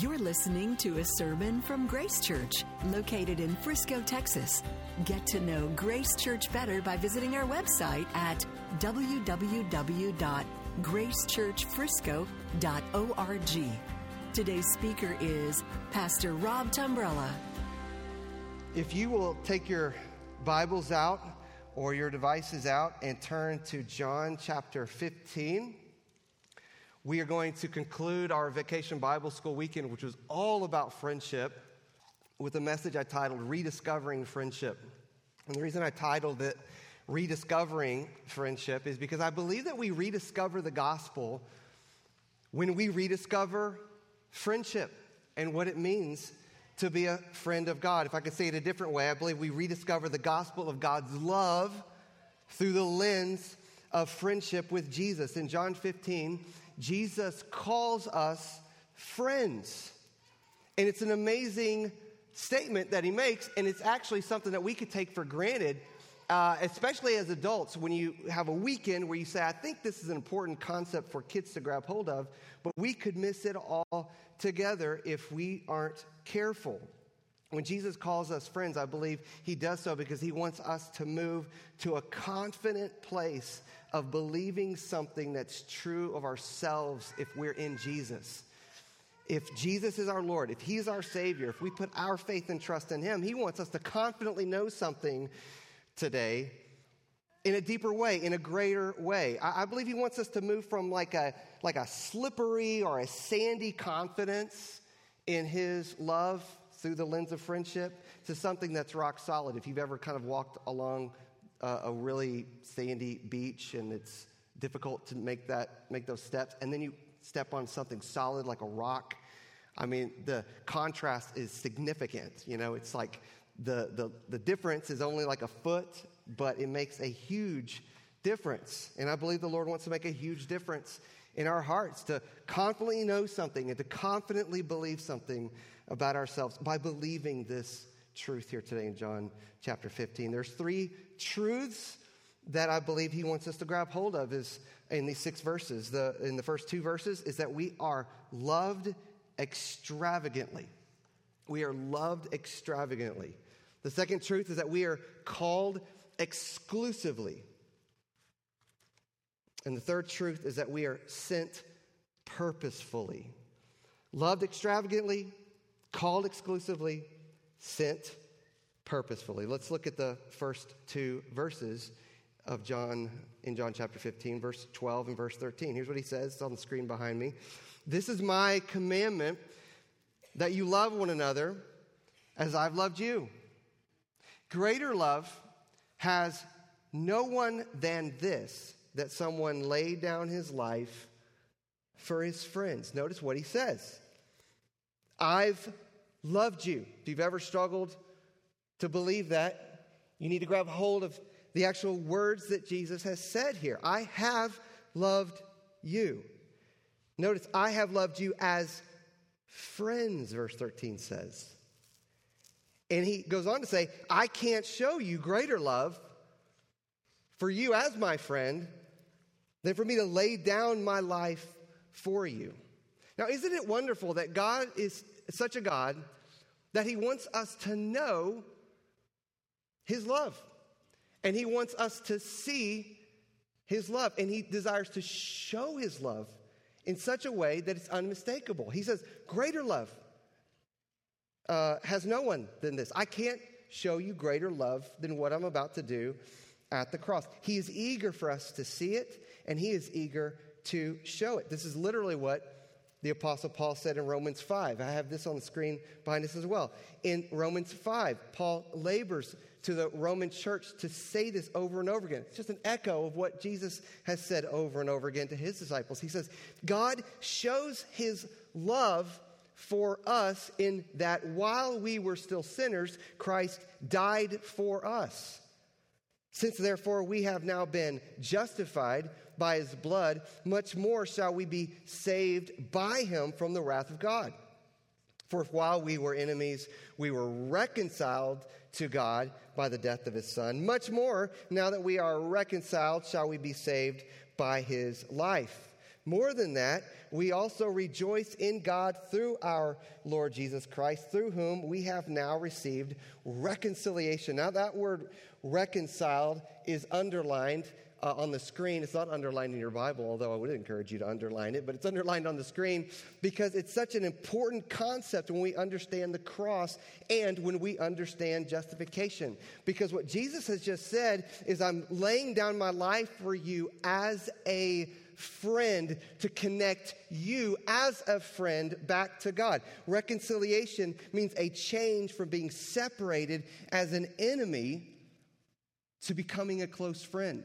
You're listening to a sermon from Grace Church, located in Frisco, Texas. Get to know Grace Church better by visiting our website at www.gracechurchfrisco.org. Today's speaker is Pastor Rob Tumbrella. If you will take your Bibles out or your devices out and turn to John chapter 15. We are going to conclude our vacation Bible school weekend, which was all about friendship, with a message I titled Rediscovering Friendship. And the reason I titled it Rediscovering Friendship is because I believe that we rediscover the gospel when we rediscover friendship and what it means to be a friend of God. If I could say it a different way, I believe we rediscover the gospel of God's love through the lens of friendship with Jesus. In John 15, Jesus calls us friends. And it's an amazing statement that he makes, and it's actually something that we could take for granted, uh, especially as adults, when you have a weekend where you say, I think this is an important concept for kids to grab hold of, but we could miss it all together if we aren't careful. When Jesus calls us friends, I believe he does so because he wants us to move to a confident place of believing something that's true of ourselves if we're in Jesus. If Jesus is our Lord, if He's our Savior, if we put our faith and trust in Him, He wants us to confidently know something today in a deeper way, in a greater way. I, I believe He wants us to move from like a, like a slippery or a sandy confidence in His love through the lens of friendship to something that's rock solid. If you've ever kind of walked along uh, a really sandy beach and it's difficult to make that make those steps. And then you step on something solid like a rock. I mean the contrast is significant you know? It's like the, the, the difference is only like a foot but it makes a huge difference. And i believe the lord wants to make a huge difference in our hearts to confidently know something and to confidently believe something about ourselves by believing this truth here today in John chapter 15. There's three truths that I believe he wants us to grab hold of is in these six verses. The, in the first two verses is that we are loved extravagantly. We are loved extravagantly. The second truth is that we are called exclusively. And the third truth is that we are sent purposefully. Loved extravagantly, called exclusively, sent purposefully. Let's look at the first two verses of John in John chapter 15, verse 12 and verse 13. Here's what he says it's on the screen behind me. This is my commandment that you love one another as I've loved you. Greater love has no one than this that someone laid down his life for his friends. Notice what he says I've loved you. If you've ever struggled to believe that, you need to grab hold of the actual words that Jesus has said here. I have loved you. Notice, I have loved you as friends, verse 13 says. And he goes on to say, I can't show you greater love for you as my friend than for me to lay down my life for you. Now, isn't it wonderful that God is such a God that He wants us to know His love? And He wants us to see His love. And He desires to show His love in such a way that it's unmistakable. He says, Greater love uh, has no one than this. I can't show you greater love than what I'm about to do at the cross. He is eager for us to see it, and He is eager to show it. This is literally what the Apostle Paul said in Romans 5. I have this on the screen behind us as well. In Romans 5, Paul labors to the Roman church to say this over and over again. It's just an echo of what Jesus has said over and over again to his disciples. He says, God shows his love for us in that while we were still sinners, Christ died for us. Since therefore we have now been justified by his blood, much more shall we be saved by him from the wrath of God. For while we were enemies, we were reconciled to God by the death of his son. Much more, now that we are reconciled, shall we be saved by his life. More than that, we also rejoice in God through our Lord Jesus Christ, through whom we have now received reconciliation. Now, that word reconciled is underlined uh, on the screen. It's not underlined in your Bible, although I would encourage you to underline it, but it's underlined on the screen because it's such an important concept when we understand the cross and when we understand justification. Because what Jesus has just said is, I'm laying down my life for you as a friend to connect you as a friend back to God. Reconciliation means a change from being separated as an enemy to becoming a close friend.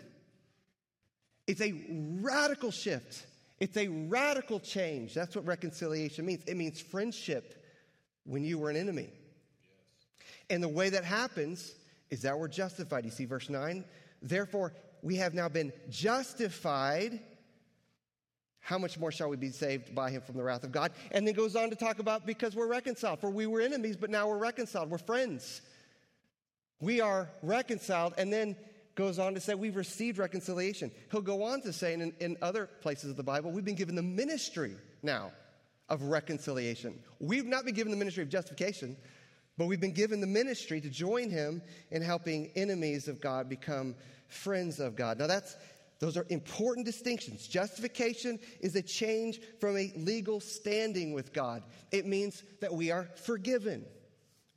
It's a radical shift. It's a radical change. That's what reconciliation means. It means friendship when you were an enemy. And the way that happens is that we're justified. You see verse 9? Therefore, we have now been justified. How much more shall we be saved by him from the wrath of God? And then goes on to talk about because we're reconciled. For we were enemies, but now we're reconciled. We're friends. We are reconciled. And then goes on to say we've received reconciliation. He'll go on to say in, in other places of the Bible, we've been given the ministry now of reconciliation. We've not been given the ministry of justification, but we've been given the ministry to join him in helping enemies of God become friends of God. Now that's those are important distinctions. Justification is a change from a legal standing with God. It means that we are forgiven,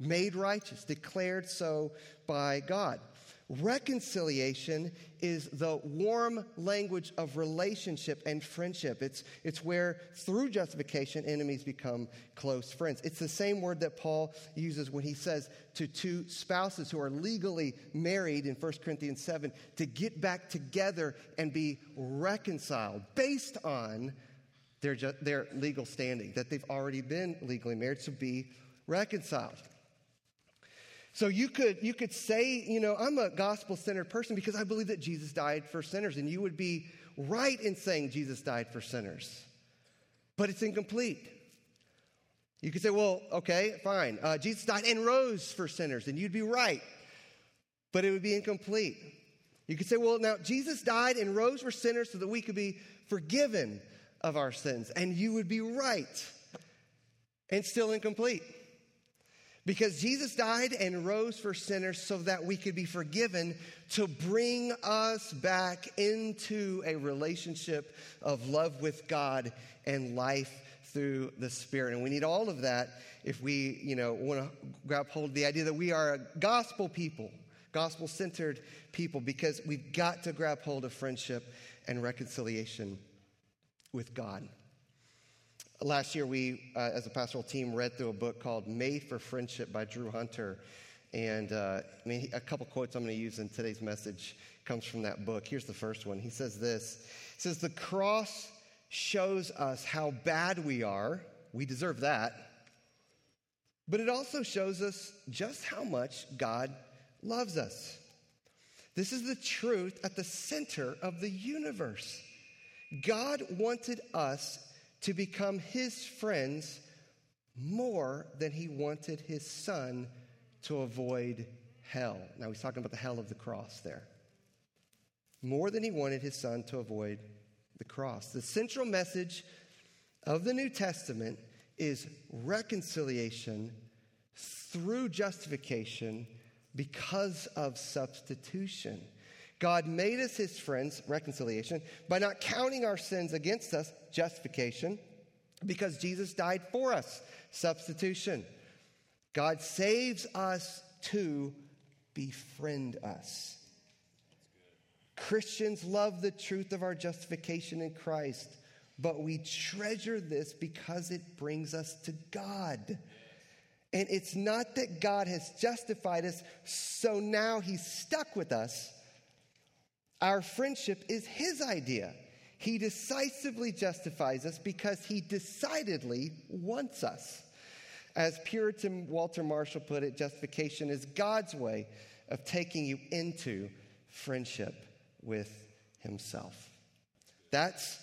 made righteous, declared so by God. Reconciliation is the warm language of relationship and friendship. It's, it's where, through justification, enemies become close friends. It's the same word that Paul uses when he says to two spouses who are legally married in 1 Corinthians 7 to get back together and be reconciled based on their, their legal standing, that they've already been legally married, to be reconciled. So you could, you could say, you know, I'm a gospel centered person because I believe that Jesus died for sinners, and you would be right in saying Jesus died for sinners. But it's incomplete. You could say, well, okay, fine. Uh, Jesus died and rose for sinners, and you'd be right. But it would be incomplete. You could say, well, now Jesus died and rose for sinners so that we could be forgiven of our sins, and you would be right. And still incomplete. Because Jesus died and rose for sinners so that we could be forgiven to bring us back into a relationship of love with God and life through the Spirit. And we need all of that if we, you know, want to grab hold of the idea that we are a gospel people, gospel centered people, because we've got to grab hold of friendship and reconciliation with God. Last year, we, uh, as a pastoral team, read through a book called Made for Friendship by Drew Hunter. And uh, I mean, a couple quotes I'm going to use in today's message comes from that book. Here's the first one. He says this He says, The cross shows us how bad we are. We deserve that. But it also shows us just how much God loves us. This is the truth at the center of the universe. God wanted us to become his friends more than he wanted his son to avoid hell. Now he's talking about the hell of the cross there. More than he wanted his son to avoid the cross. The central message of the New Testament is reconciliation through justification because of substitution. God made us his friends, reconciliation, by not counting our sins against us, justification, because Jesus died for us, substitution. God saves us to befriend us. Christians love the truth of our justification in Christ, but we treasure this because it brings us to God. And it's not that God has justified us, so now he's stuck with us. Our friendship is his idea. He decisively justifies us because he decidedly wants us. As Puritan Walter Marshall put it, justification is God's way of taking you into friendship with himself. That's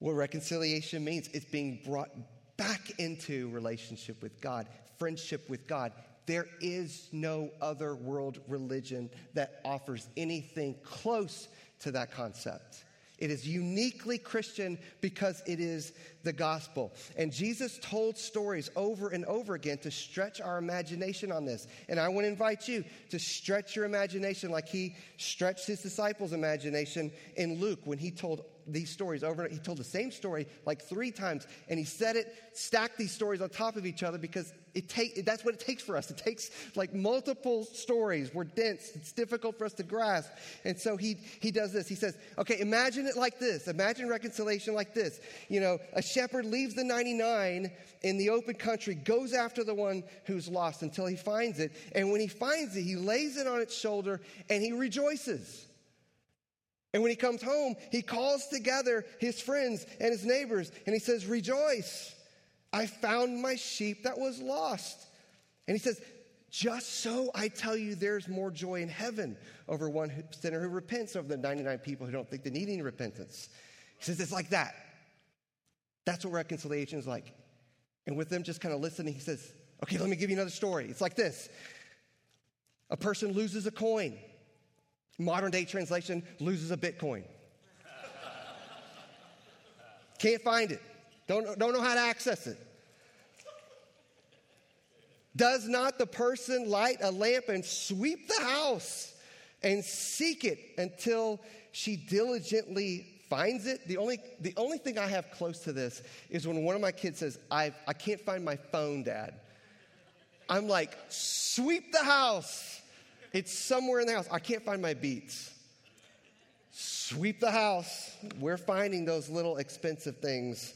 what reconciliation means. It's being brought back into relationship with God, friendship with God. There is no other world religion that offers anything close to that concept. It is uniquely Christian because it is the gospel. And Jesus told stories over and over again to stretch our imagination on this. And I want to invite you to stretch your imagination like he stretched his disciples' imagination in Luke when he told these stories over. He told the same story like three times, and he said it, stacked these stories on top of each other because it take, that's what it takes for us. It takes like multiple stories. We're dense. It's difficult for us to grasp. And so he, he does this. He says, okay, imagine it like this. Imagine reconciliation like this. You know, a shepherd leaves the 99 in the open country, goes after the one who's lost until he finds it. And when he finds it, he lays it on its shoulder and he rejoices. And when he comes home, he calls together his friends and his neighbors and he says, Rejoice, I found my sheep that was lost. And he says, Just so I tell you, there's more joy in heaven over one sinner who repents over the 99 people who don't think they need any repentance. He says, It's like that. That's what reconciliation is like. And with them just kind of listening, he says, Okay, let me give you another story. It's like this a person loses a coin. Modern day translation loses a Bitcoin. Can't find it. Don't, don't know how to access it. Does not the person light a lamp and sweep the house and seek it until she diligently finds it? The only, the only thing I have close to this is when one of my kids says, I, I can't find my phone, Dad. I'm like, sweep the house. It's somewhere in the house. I can't find my beats. Sweep the house. We're finding those little expensive things.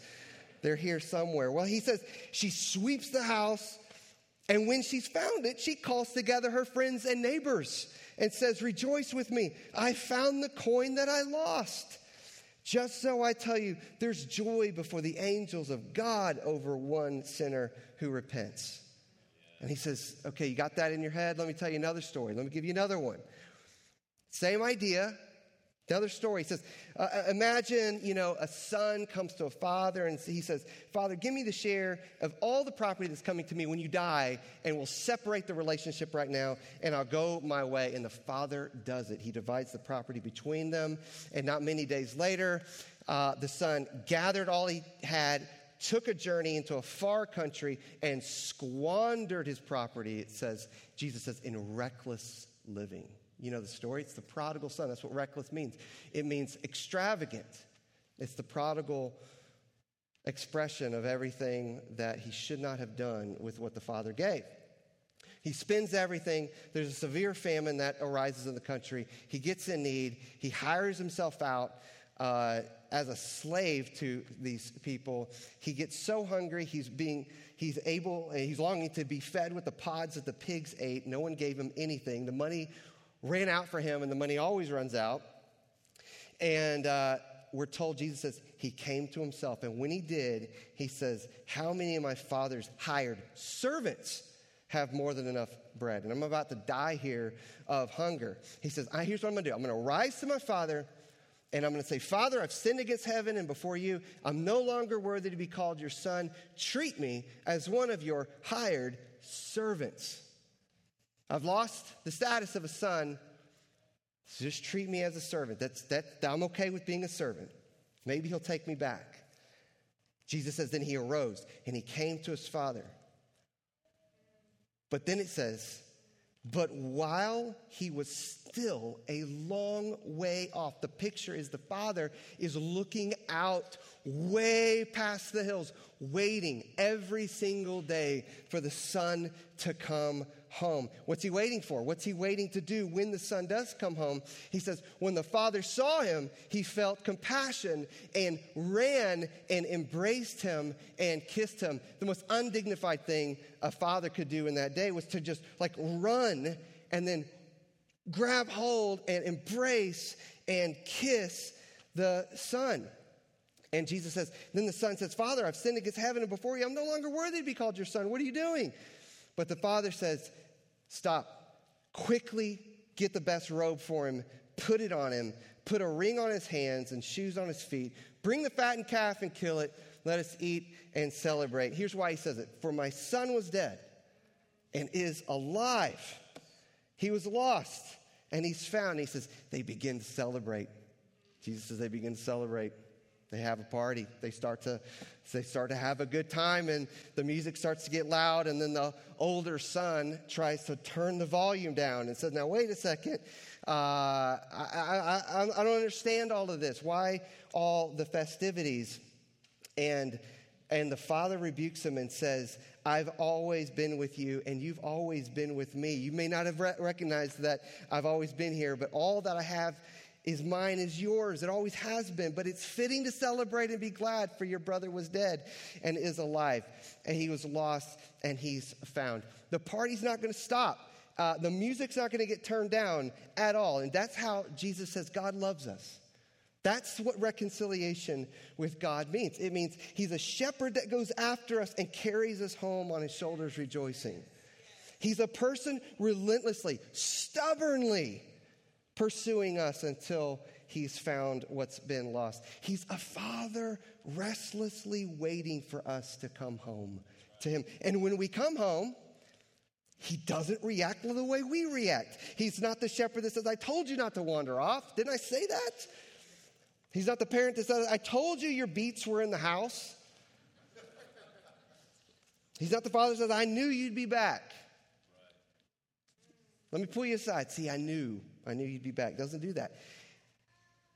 They're here somewhere. Well, he says she sweeps the house, and when she's found it, she calls together her friends and neighbors and says, Rejoice with me. I found the coin that I lost. Just so I tell you, there's joy before the angels of God over one sinner who repents. And he says, Okay, you got that in your head? Let me tell you another story. Let me give you another one. Same idea. Another story. He says, uh, uh, Imagine, you know, a son comes to a father and he says, Father, give me the share of all the property that's coming to me when you die, and we'll separate the relationship right now, and I'll go my way. And the father does it. He divides the property between them. And not many days later, uh, the son gathered all he had, took a journey into a far country and squandered his property, it says, Jesus says, in reckless living. You know the story? It's the prodigal son. That's what reckless means. It means extravagant. It's the prodigal expression of everything that he should not have done with what the father gave. He spends everything. There's a severe famine that arises in the country. He gets in need. He hires himself out uh, as a slave to these people. He gets so hungry, he's being he's able he's longing to be fed with the pods that the pigs ate. No one gave him anything. The money ran out for him, and the money always runs out. And uh, we're told Jesus says he came to himself, and when he did, he says, "How many of my father's hired servants?" have more than enough bread. And I'm about to die here of hunger. He says, Here's what I'm going to do I'm going to rise to my father and I'm going to say, Father, I've sinned against heaven and before you. I'm no longer worthy to be called your son. Treat me as one of your hired servants. I've lost the status of a son. So just treat me as a servant. That's, that, I'm okay with being a servant. Maybe he'll take me back. Jesus says, then he arose and he came to his father. But then it says, but while he was still a long way off, the picture is the father is looking out way past the hills, waiting every single day for the son to come home. What's he waiting for? What's he waiting to do when the son does come home? He says, When the father saw him, he felt compassion and ran and embraced him and kissed him. The most undignified thing a father could do in that day was to just like run and then grab hold and embrace and kiss the son. And Jesus says, Then the son says, Father, I've sinned against heaven and before you. I'm no longer worthy to be called your son. What are you doing? But the father says, Stop. Quickly get the best robe for him, put it on him, put a ring on his hands and shoes on his feet. Bring the fattened calf and kill it. Let us eat and celebrate. Here's why he says it For my son was dead and is alive. He was lost and he's found. He says, They begin to celebrate. Jesus says they begin to celebrate. They have a party. They start to they start to have a good time and the music starts to get loud and then the older son tries to turn the volume down and says, "Now wait a second. Uh, I, I, I, I don't understand all of this. Why all the festivities?" And and the father rebukes him and says, I've always been with you, and you've always been with me. You may not have re- recognized that I've always been here, but all that I have is mine, is yours. It always has been. But it's fitting to celebrate and be glad, for your brother was dead and is alive, and he was lost and he's found. The party's not going to stop. Uh, the music's not going to get turned down at all. And that's how Jesus says God loves us. That's what reconciliation with God means. It means He's a shepherd that goes after us and carries us home on His shoulders rejoicing. He's a person relentlessly, stubbornly pursuing us until he's found what's been lost. He's a father restlessly waiting for us to come home to him. And when we come home, he doesn't react the way we react. He's not the shepherd that says, I told you not to wander off. Didn't I say that? He's not the parent that says, I told you your beats were in the house. He's not the father that says, I knew you'd be back. Let me pull you aside. See, I knew. I knew you'd be back. Doesn't do that.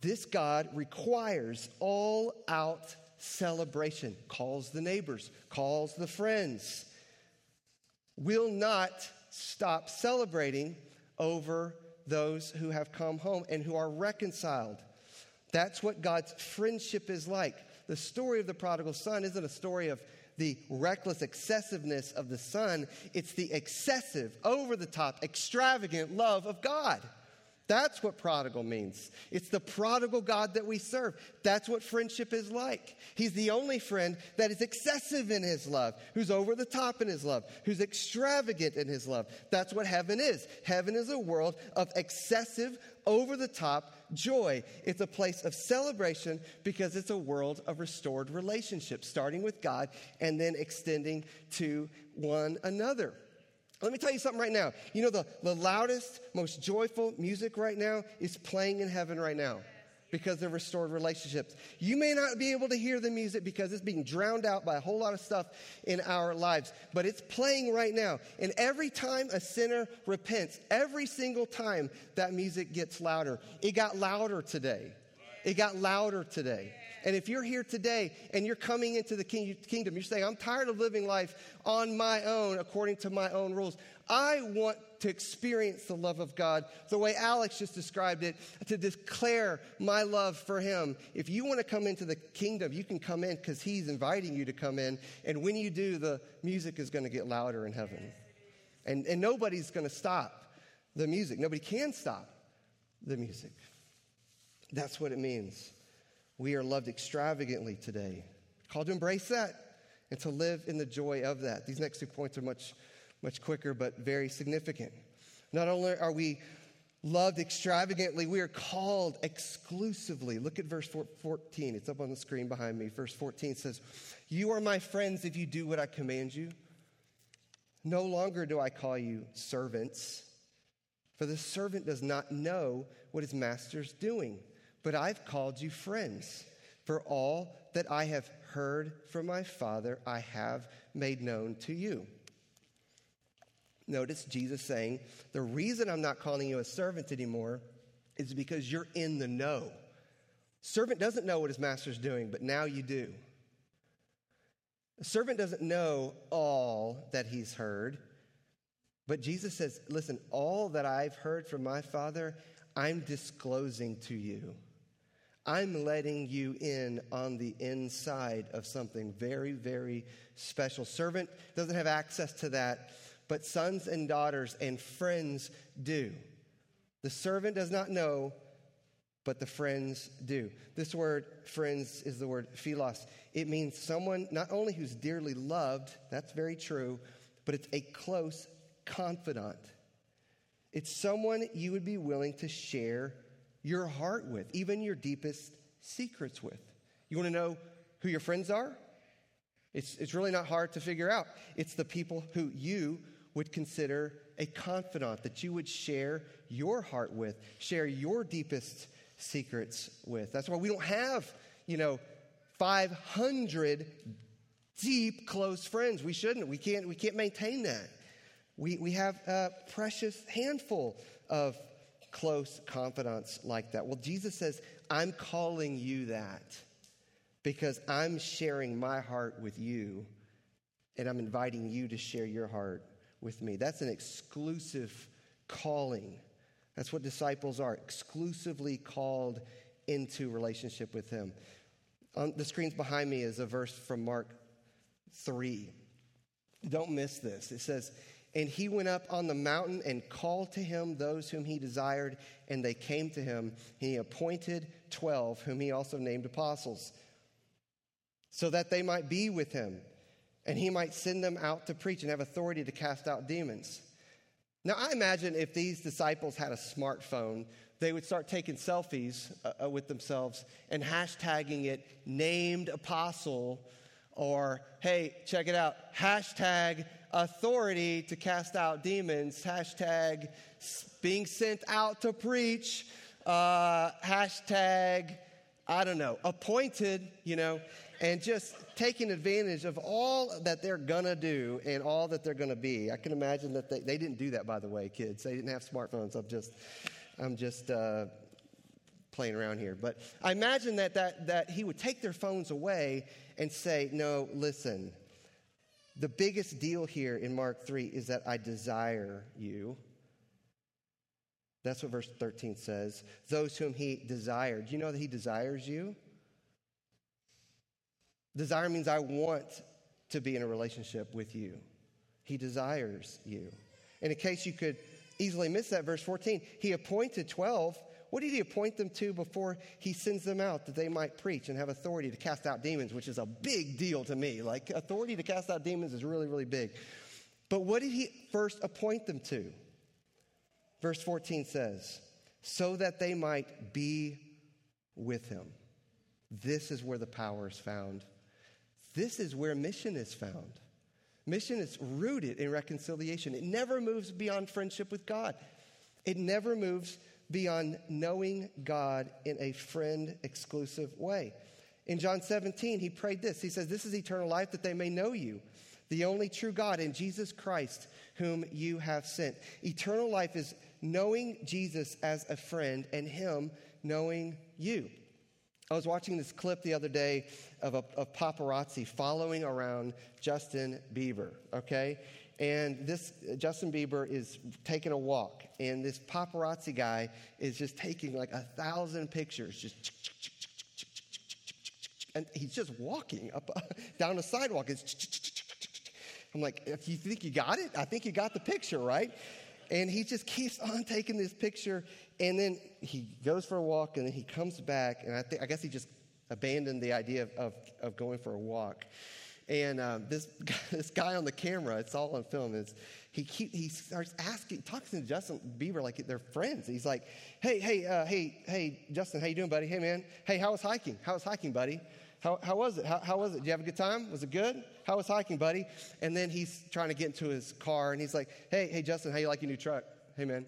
This God requires all out celebration, calls the neighbors, calls the friends, will not stop celebrating over those who have come home and who are reconciled. That's what God's friendship is like. The story of the prodigal son isn't a story of the reckless excessiveness of the son, it's the excessive, over the top, extravagant love of God. That's what prodigal means. It's the prodigal God that we serve. That's what friendship is like. He's the only friend that is excessive in his love, who's over the top in his love, who's extravagant in his love. That's what heaven is. Heaven is a world of excessive, over the top joy. It's a place of celebration because it's a world of restored relationships, starting with God and then extending to one another. Let me tell you something right now. You know, the, the loudest, most joyful music right now is playing in heaven right now because of restored relationships. You may not be able to hear the music because it's being drowned out by a whole lot of stuff in our lives, but it's playing right now. And every time a sinner repents, every single time that music gets louder, it got louder today. It got louder today. And if you're here today and you're coming into the kingdom, you're saying, I'm tired of living life on my own according to my own rules. I want to experience the love of God the way Alex just described it, to declare my love for Him. If you want to come into the kingdom, you can come in because He's inviting you to come in. And when you do, the music is going to get louder in heaven. And, and nobody's going to stop the music. Nobody can stop the music. That's what it means. We are loved extravagantly today. Called to embrace that and to live in the joy of that. These next two points are much, much quicker, but very significant. Not only are we loved extravagantly, we are called exclusively. Look at verse 14. It's up on the screen behind me. Verse 14 says, You are my friends if you do what I command you. No longer do I call you servants, for the servant does not know what his master's doing but I've called you friends. For all that I have heard from my Father, I have made known to you. Notice Jesus saying, The reason I'm not calling you a servant anymore is because you're in the know. Servant doesn't know what his master's doing, but now you do. A servant doesn't know all that he's heard, but Jesus says, Listen, all that I've heard from my Father, I'm disclosing to you. I'm letting you in on the inside of something very, very special. Servant doesn't have access to that, but sons and daughters and friends do. The servant does not know, but the friends do. This word, friends, is the word philos. It means someone not only who's dearly loved, that's very true, but it's a close confidant. It's someone you would be willing to share your heart with, even your deepest secrets with. You want to know who your friends are? It's, it's really not hard to figure out. It's the people who you would consider a confidant, that you would share your heart with, share your deepest secrets with. That's why we don't have, you know, 500 deep, close friends. We shouldn't. We can't, we can't maintain that. We, we have a precious handful of close confidants like that. Well, Jesus says, I'm calling you that because I'm sharing my heart with you and I'm inviting you to share your heart with me. That's an exclusive calling. That's what disciples are exclusively called into relationship with Him. On the screens behind me is a verse from Mark 3. Don't miss this. It says, And he went up on the mountain and called to him those whom he desired, and they came to him. He appointed 12, whom he also named apostles, so that they might be with him, and he might send them out to preach and have authority to cast out demons. Now, I imagine if these disciples had a smartphone, they would start taking selfies uh, uh, with themselves and hashtagging it named apostle or, hey, check it out, hashtag authority to cast out demons, hashtag being sent out to preach, uh, hashtag, I don't know, appointed, you know, and just taking advantage of all that they're gonna do and all that they're gonna be. I can imagine that they, they didn't do that, by the way, kids. They didn't have smartphones. I'm just I'm just uh, playing around here. But I imagine that, that, that he would take their phones away and say, No, listen, the biggest deal here in Mark 3 is that I desire you. That's what verse 13 says. Those whom he desired. You know that he desires you? Desire means I want to be in a relationship with you. He desires you. And in case you could easily miss that. Verse 14, he appointed 12. What did he appoint them to before he sends them out that they might preach and have authority to cast out demons, which is a big deal to me. Like, authority to cast out demons is really, really big. But what did he first appoint them to? Verse 14 says, so that they might be with him. This is where the power is found. This is where mission is found. Mission is rooted in reconciliation. It never moves beyond friendship with God. It never moves beyond knowing God in a friend exclusive way. In John 17, he prayed this. He says, This is eternal life that they may know you, the only true God, and Jesus Christ, whom you have sent. Eternal life is knowing Jesus as a friend and him knowing you. I was watching this clip the other day of, a, of paparazzi following around Justin Bieber, okay? And this Justin Bieber is taking a walk, and this paparazzi guy is just taking like a thousand pictures, just and he's just walking up down the sidewalk. It's I'm like, if you think you got it, I think you got the picture, right? And he just keeps on taking this picture, and then he goes for a walk, and then he comes back, and I think I guess he just abandoned the idea of, of, of going for a walk. And um, this this guy on the camera, it's all on film, is he keep, he starts asking, talking to Justin Bieber like they're friends. He's like, "Hey, hey, uh, hey, hey, Justin, how you doing, buddy? Hey, man, hey, how was hiking? How was hiking, buddy? How, how was it? How, how was it? Did you have a good time? Was it good? How was hiking, buddy? And then he's trying to get into his car and he's like, hey, hey, Justin, how you like your new truck? Hey, man.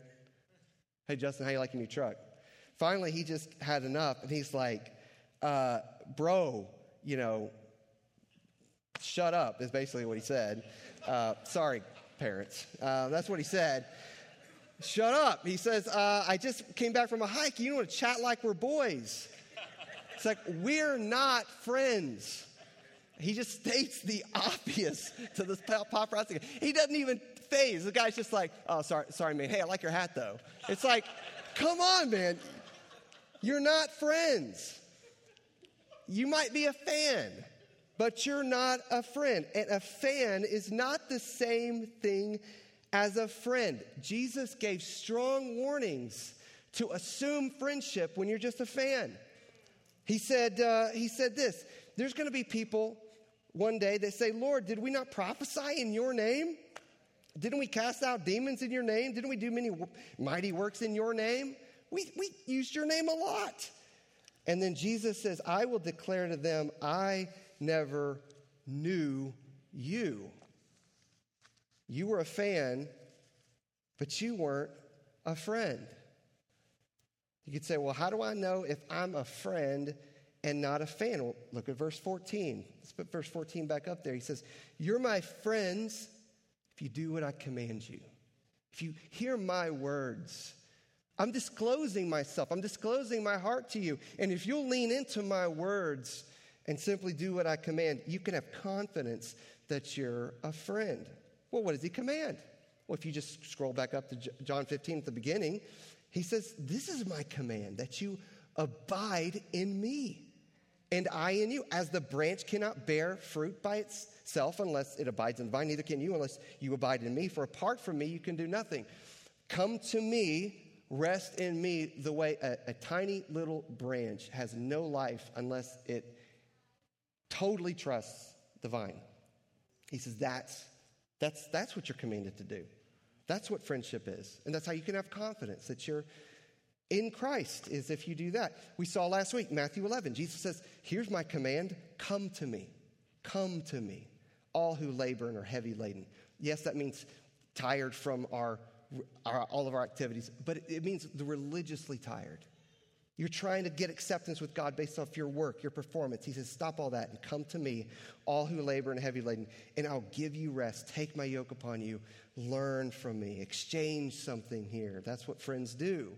Hey, Justin, how you like your new truck? Finally, he just had enough and he's like, uh, bro, you know, shut up, is basically what he said. Uh, sorry, parents. Uh, that's what he said. Shut up. He says, uh, I just came back from a hike. You don't want to chat like we're boys. It's like, we're not friends. He just states the obvious to this paparazzi. He doesn't even phase. The guy's just like, oh, sorry, sorry, man. Hey, I like your hat, though. It's like, come on, man. You're not friends. You might be a fan, but you're not a friend. And a fan is not the same thing as a friend. Jesus gave strong warnings to assume friendship when you're just a fan. He said, uh, he said this there's going to be people one day that say, Lord, did we not prophesy in your name? Didn't we cast out demons in your name? Didn't we do many mighty works in your name? We, we used your name a lot. And then Jesus says, I will declare to them, I never knew you. You were a fan, but you weren't a friend. You could say, well, how do I know if I'm a friend and not a fan? Well, look at verse 14. Let's put verse 14 back up there. He says, You're my friends if you do what I command you. If you hear my words, I'm disclosing myself. I'm disclosing my heart to you. And if you'll lean into my words and simply do what I command, you can have confidence that you're a friend. Well, what does he command? Well, if you just scroll back up to John 15 at the beginning, he says, This is my command that you abide in me and I in you. As the branch cannot bear fruit by itself unless it abides in the vine, neither can you unless you abide in me. For apart from me, you can do nothing. Come to me, rest in me, the way a, a tiny little branch has no life unless it totally trusts the vine. He says, That's, that's, that's what you're commanded to do. That's what friendship is. And that's how you can have confidence that you're in Christ, is if you do that. We saw last week, Matthew 11, Jesus says, Here's my command come to me. Come to me, all who labor and are heavy laden. Yes, that means tired from our, our all of our activities, but it means the religiously tired. You're trying to get acceptance with God based off your work, your performance. He says, Stop all that and come to me, all who labor and heavy laden, and I'll give you rest. Take my yoke upon you. Learn from me. Exchange something here. That's what friends do.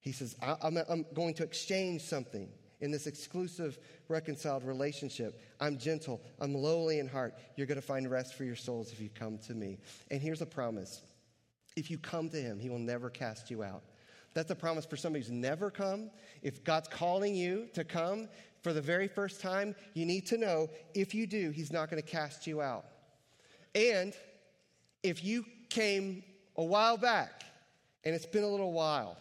He says, I'm, I'm going to exchange something in this exclusive, reconciled relationship. I'm gentle. I'm lowly in heart. You're going to find rest for your souls if you come to me. And here's a promise if you come to him, he will never cast you out. That's a promise for somebody who's never come. If God's calling you to come for the very first time, you need to know if you do, He's not going to cast you out. And if you came a while back and it's been a little while,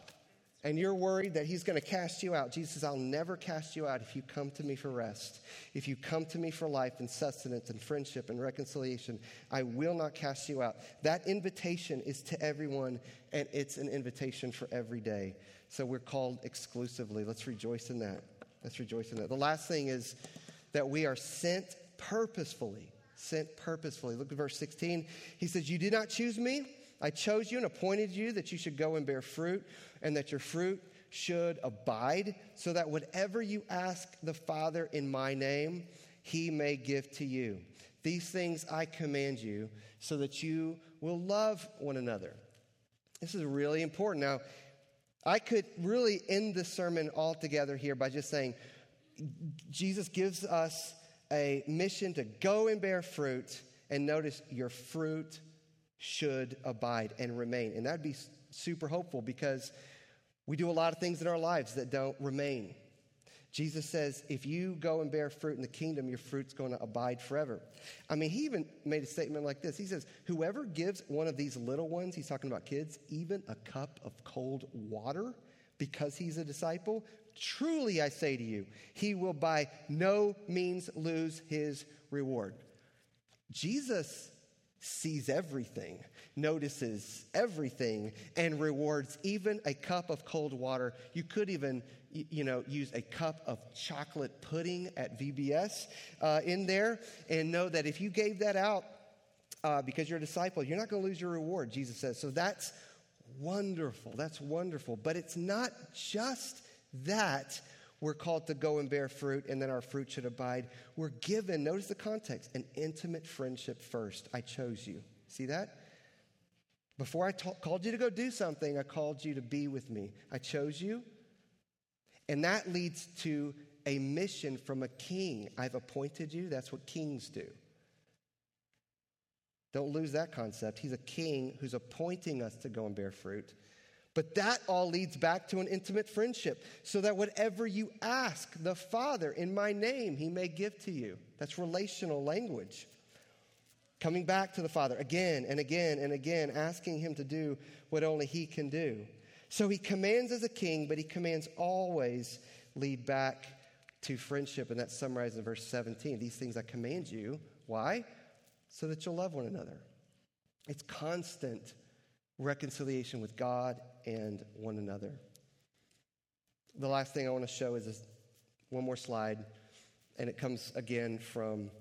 and you're worried that he's going to cast you out, Jesus says, I'll never cast you out if you come to me for rest. If you come to me for life and sustenance and friendship and reconciliation, I will not cast you out. That invitation is to everyone, and it's an invitation for every day. So we're called exclusively. Let's rejoice in that. Let's rejoice in that. The last thing is that we are sent purposefully. Sent purposefully. Look at verse 16. He says, You did not choose me. I chose you and appointed you that you should go and bear fruit and that your fruit should abide, so that whatever you ask the Father in my name, he may give to you. These things I command you, so that you will love one another. This is really important. Now, I could really end the sermon altogether here by just saying Jesus gives us a mission to go and bear fruit, and notice your fruit should abide and remain. And that'd be super hopeful because we do a lot of things in our lives that don't remain. Jesus says, if you go and bear fruit in the kingdom, your fruit's going to abide forever. I mean, he even made a statement like this. He says, Whoever gives one of these little ones, he's talking about kids, even a cup of cold water because he's a disciple, truly I say to you, he will by no means lose his reward. Jesus sees everything, notices everything, and rewards even a cup of cold water. You could even, you know, use a cup of chocolate pudding at VBS uh, in there and know that if you gave that out uh, because you're a disciple, you're not going to lose your reward, Jesus says. So that's wonderful. That's wonderful. But it's not just that we're called to go and bear fruit, and then our fruit should abide. We're given, notice the context, an intimate friendship first. I chose you. See that? Before I t- called you to go do something, I called you to be with me. I chose you. And that leads to a mission from a king. I've appointed you. That's what kings do. Don't lose that concept. He's a king who's appointing us to go and bear fruit. But that all leads back to an intimate friendship, so that whatever you ask the Father in my name, he may give to you. That's relational language. Coming back to the Father again and again and again, asking him to do what only he can do. So he commands as a king, but he commands always lead back to friendship. And that's summarized in verse 17. These things I command you. Why? So that you'll love one another. It's constant reconciliation with God and one another. The last thing I want to show is this one more slide, and it comes again from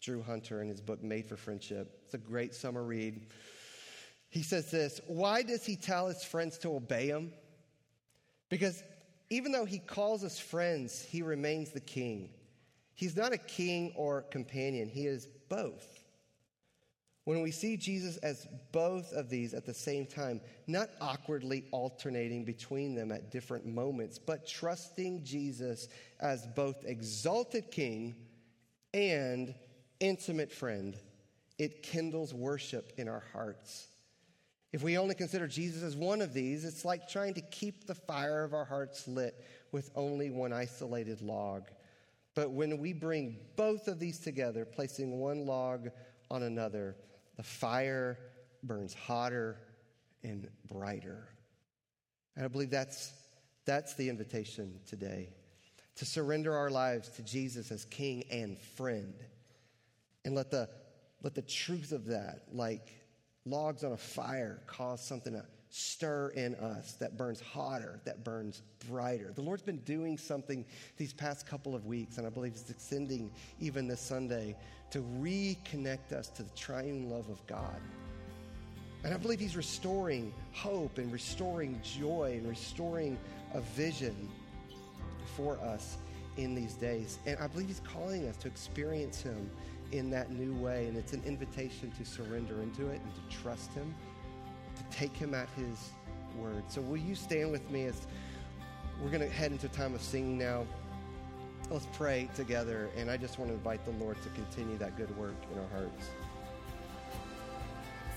Drew Hunter in his book Made for Friendship. It's a great summer read. He says this Why does he tell his friends to obey him? Because Even though he calls us friends, he remains the king. He's not a king or companion, he is both. When we see Jesus as both of these at the same time, not awkwardly alternating between them at different moments, but trusting Jesus as both exalted king and intimate friend, it kindles worship in our hearts. If we only consider Jesus as one of these, it's like trying to keep the fire of our hearts lit with only one isolated log. But when we bring both of these together, placing one log on another, the fire burns hotter and brighter. And I believe that's, that's the invitation today to surrender our lives to Jesus as King and friend. And let the, let the truth of that, like logs on a fire, cause something to stir in us that burns hotter, that burns brighter. The Lord's been doing something these past couple of weeks, and I believe He's extending even this Sunday to reconnect us to the triune love of God. And I believe He's restoring hope and restoring joy and restoring a vision for us in these days. And I believe He's calling us to experience Him in that new way. And it's an invitation to surrender into it and to trust Him, take Him at His word. So, will you stand with me as we're going to head into a time of singing now? Let's pray together, and I just want to invite the Lord to continue that good work in our hearts.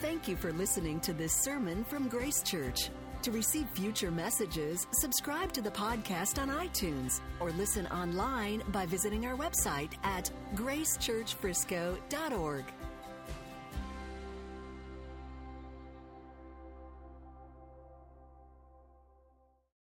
Thank you for listening to this sermon from Grace Church. To receive future messages, subscribe to the podcast on iTunes or listen online by visiting our website at gracechurchfrisco.org.